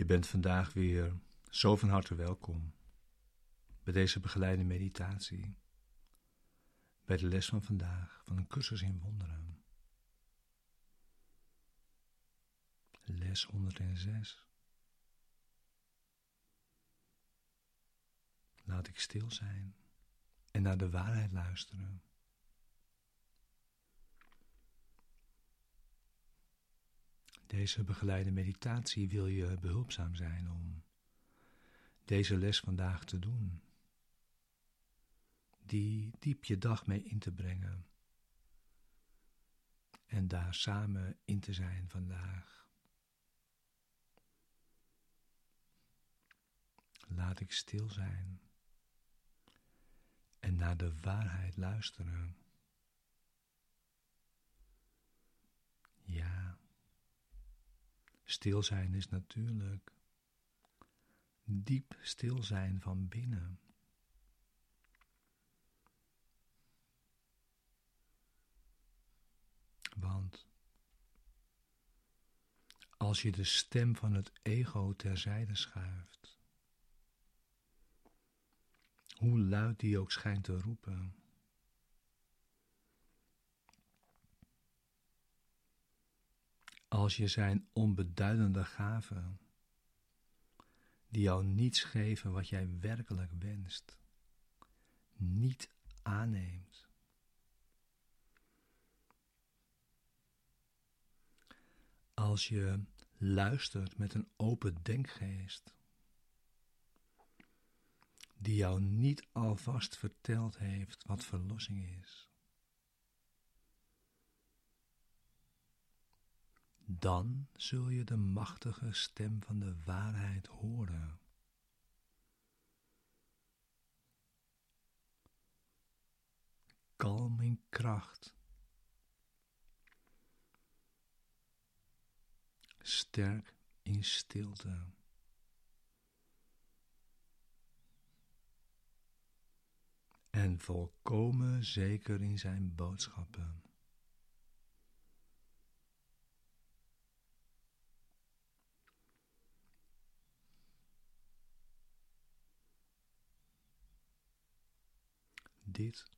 Je bent vandaag weer zo van harte welkom bij deze begeleide meditatie, bij de les van vandaag van een cursus in wonderen. Les 106. Laat ik stil zijn en naar de waarheid luisteren. Deze begeleide meditatie wil je behulpzaam zijn om deze les vandaag te doen. Die diep je dag mee in te brengen. En daar samen in te zijn vandaag. Laat ik stil zijn en naar de waarheid luisteren. Ja. Stil zijn is natuurlijk diep stil zijn van binnen. Want als je de stem van het ego terzijde schuift, hoe luid die ook schijnt te roepen, als je zijn onbeduidende gaven, die jou niets geven wat jij werkelijk wenst, niet aanneemt. Als je luistert met een open denkgeest, die jou niet alvast verteld heeft wat verlossing is. Dan zul je de machtige stem van de waarheid horen. Kalm in kracht. Sterk in stilte. En volkomen zeker in zijn boodschappen. Dit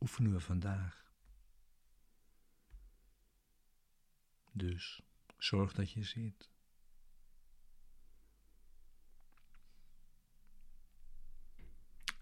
oefenen we vandaag. Dus zorg dat je zit.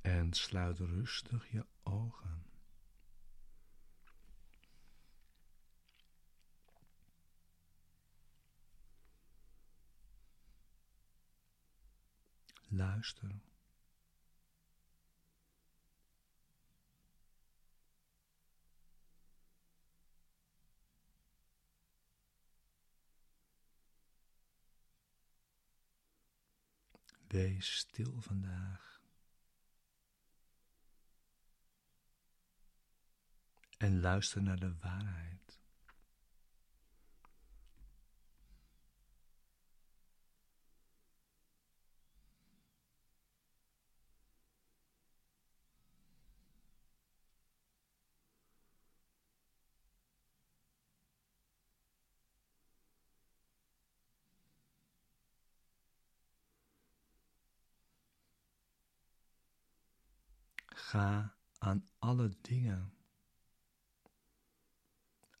En sluit rustig je ogen. Luister. Wees stil vandaag. En luister naar de waarheid. Ga aan alle dingen,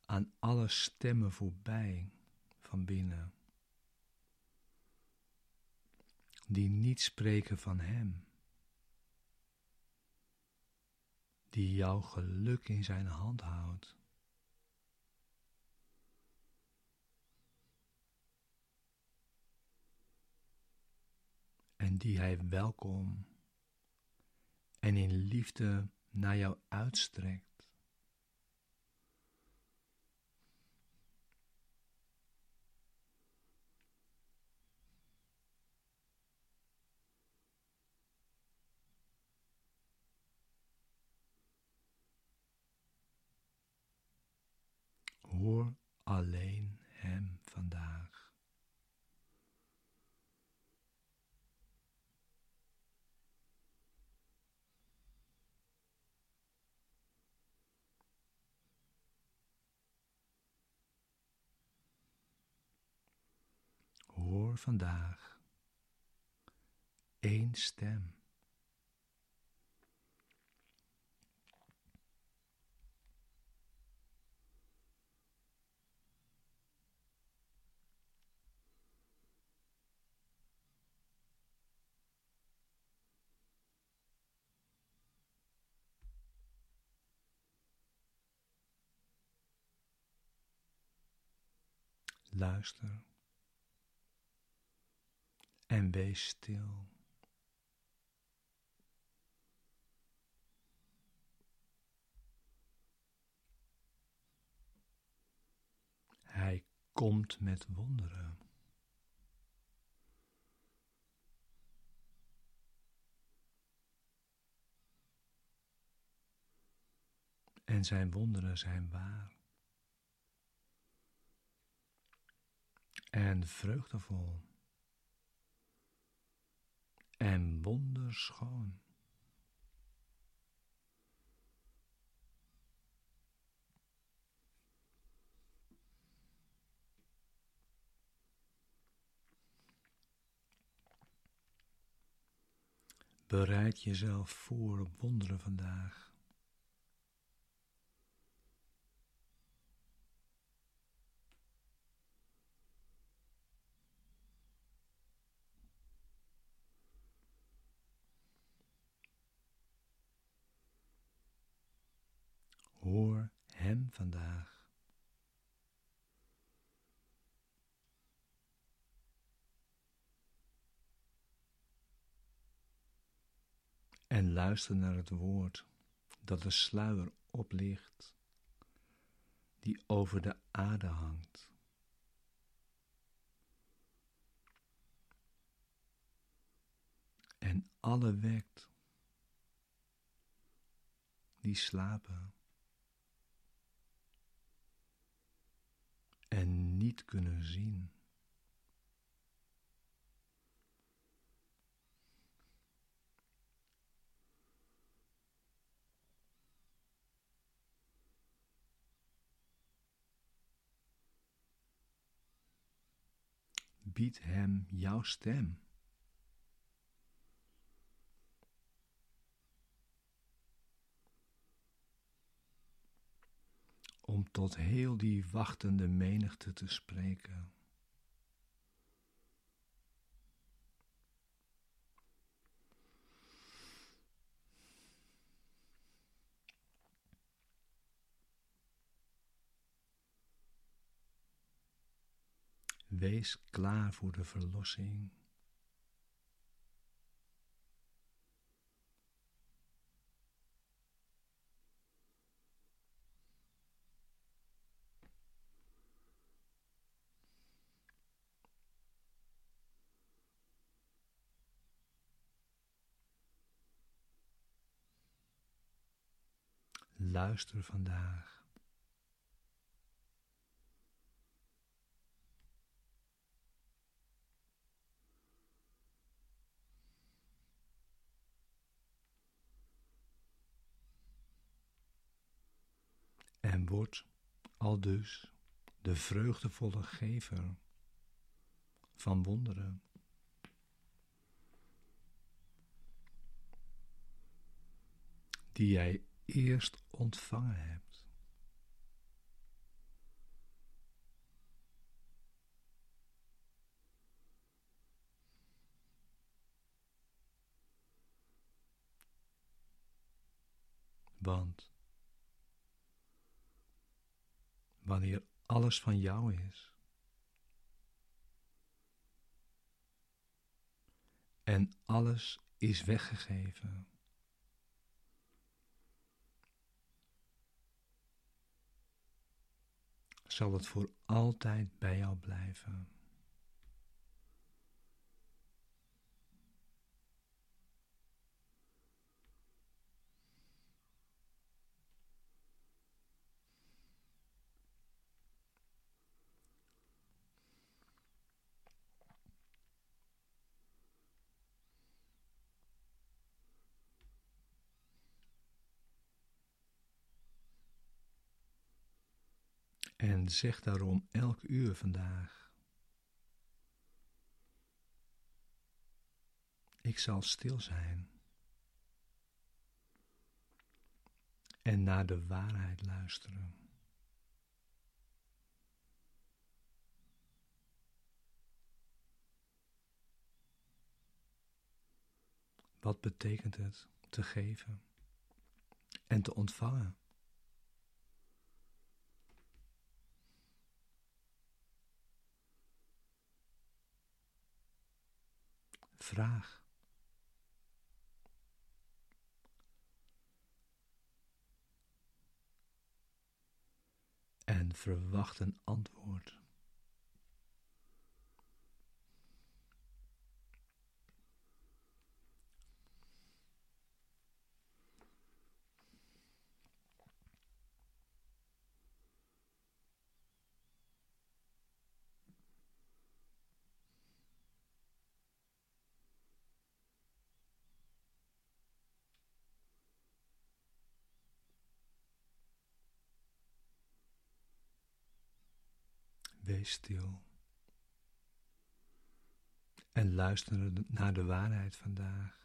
aan alle stemmen voorbij van binnen, die niet spreken van Hem, die jouw geluk in zijn hand houdt. En die hij welkom en in liefde naar jou uitstrekt. Hoor alleen Hem vandaag. Hoor voor vandaag. Eén stem. Luister en wees stil. Hij komt met wonderen. En zijn wonderen zijn waar. En vreugdevol en wonderschoon. Bereid jezelf voor op wonderen vandaag. Hoor Hem vandaag. En luister naar het woord dat de sluier oplicht, die over de aarde hangt. En alle wekt die slapen. en niet kunnen zien. Bied hem jouw stem. Om tot heel die wachtende menigte te spreken. Wees klaar voor de verlossing. Luister vandaag. En word al dus de vreugdevolle gever van wonderen. Die jij eerst ontvangen hebt. Want wanneer alles van jou is en alles is weggegeven zal het voor altijd bij jou blijven. En zeg daarom elk uur vandaag. Ik zal stil zijn en naar de waarheid luisteren. Wat betekent het te geven en te ontvangen? Vraag. En verwacht een antwoord. Wees stil. En luister naar de waarheid vandaag.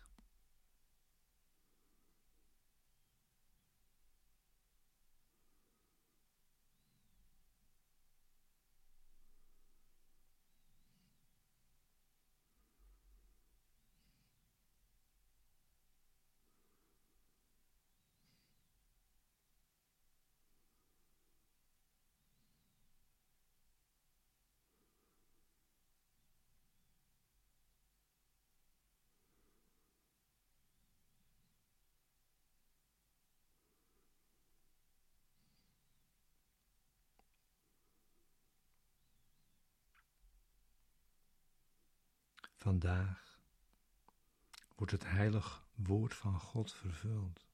Vandaag wordt het heilig woord van God vervuld.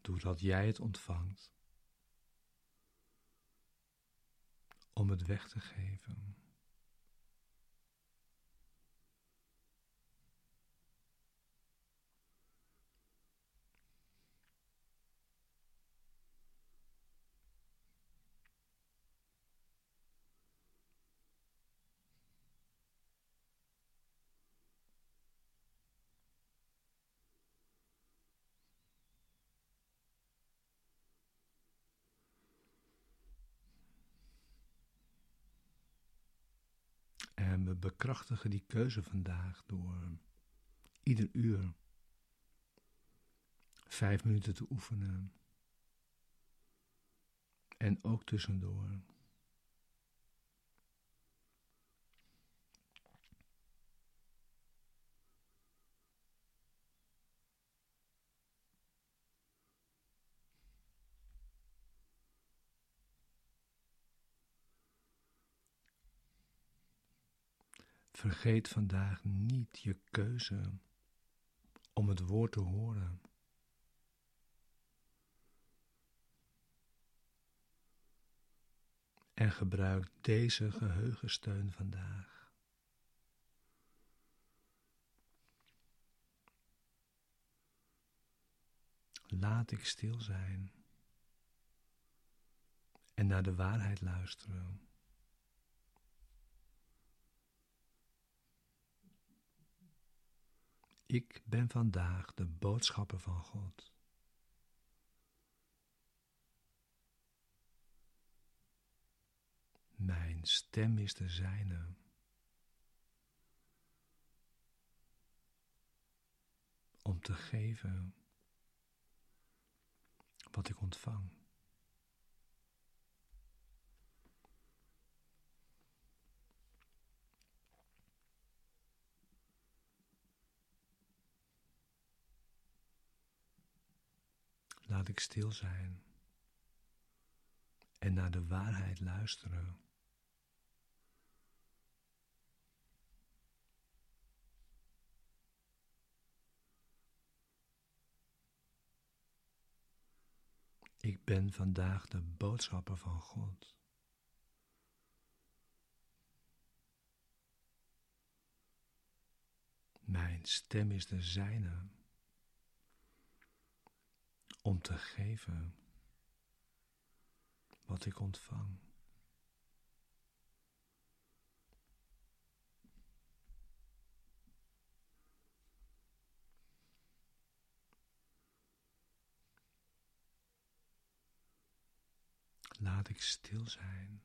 Doordat jij het ontvangt om het weg te geven. En bekrachtigen die keuze vandaag door ieder uur vijf minuten te oefenen. En ook tussendoor. Vergeet vandaag niet je keuze om het woord te horen. En gebruik deze geheugensteun vandaag. Laat ik stil zijn en naar de waarheid luisteren. Ik ben vandaag de boodschapper van God. Mijn stem is de zijne. Om te geven wat ik ontvang. Ik stil zijn en naar de waarheid luisteren. Ik ben vandaag de boodschapper van God. Mijn stem is de zijne om te geven wat ik ontvang. Laat ik stil zijn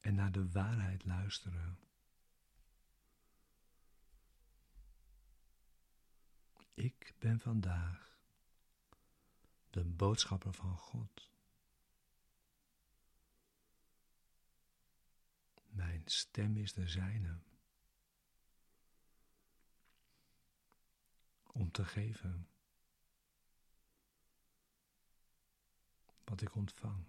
en naar de waarheid luisteren. Ik ben vandaag de boodschapper van God. Mijn stem is de zijne. Om te geven wat ik ontvang.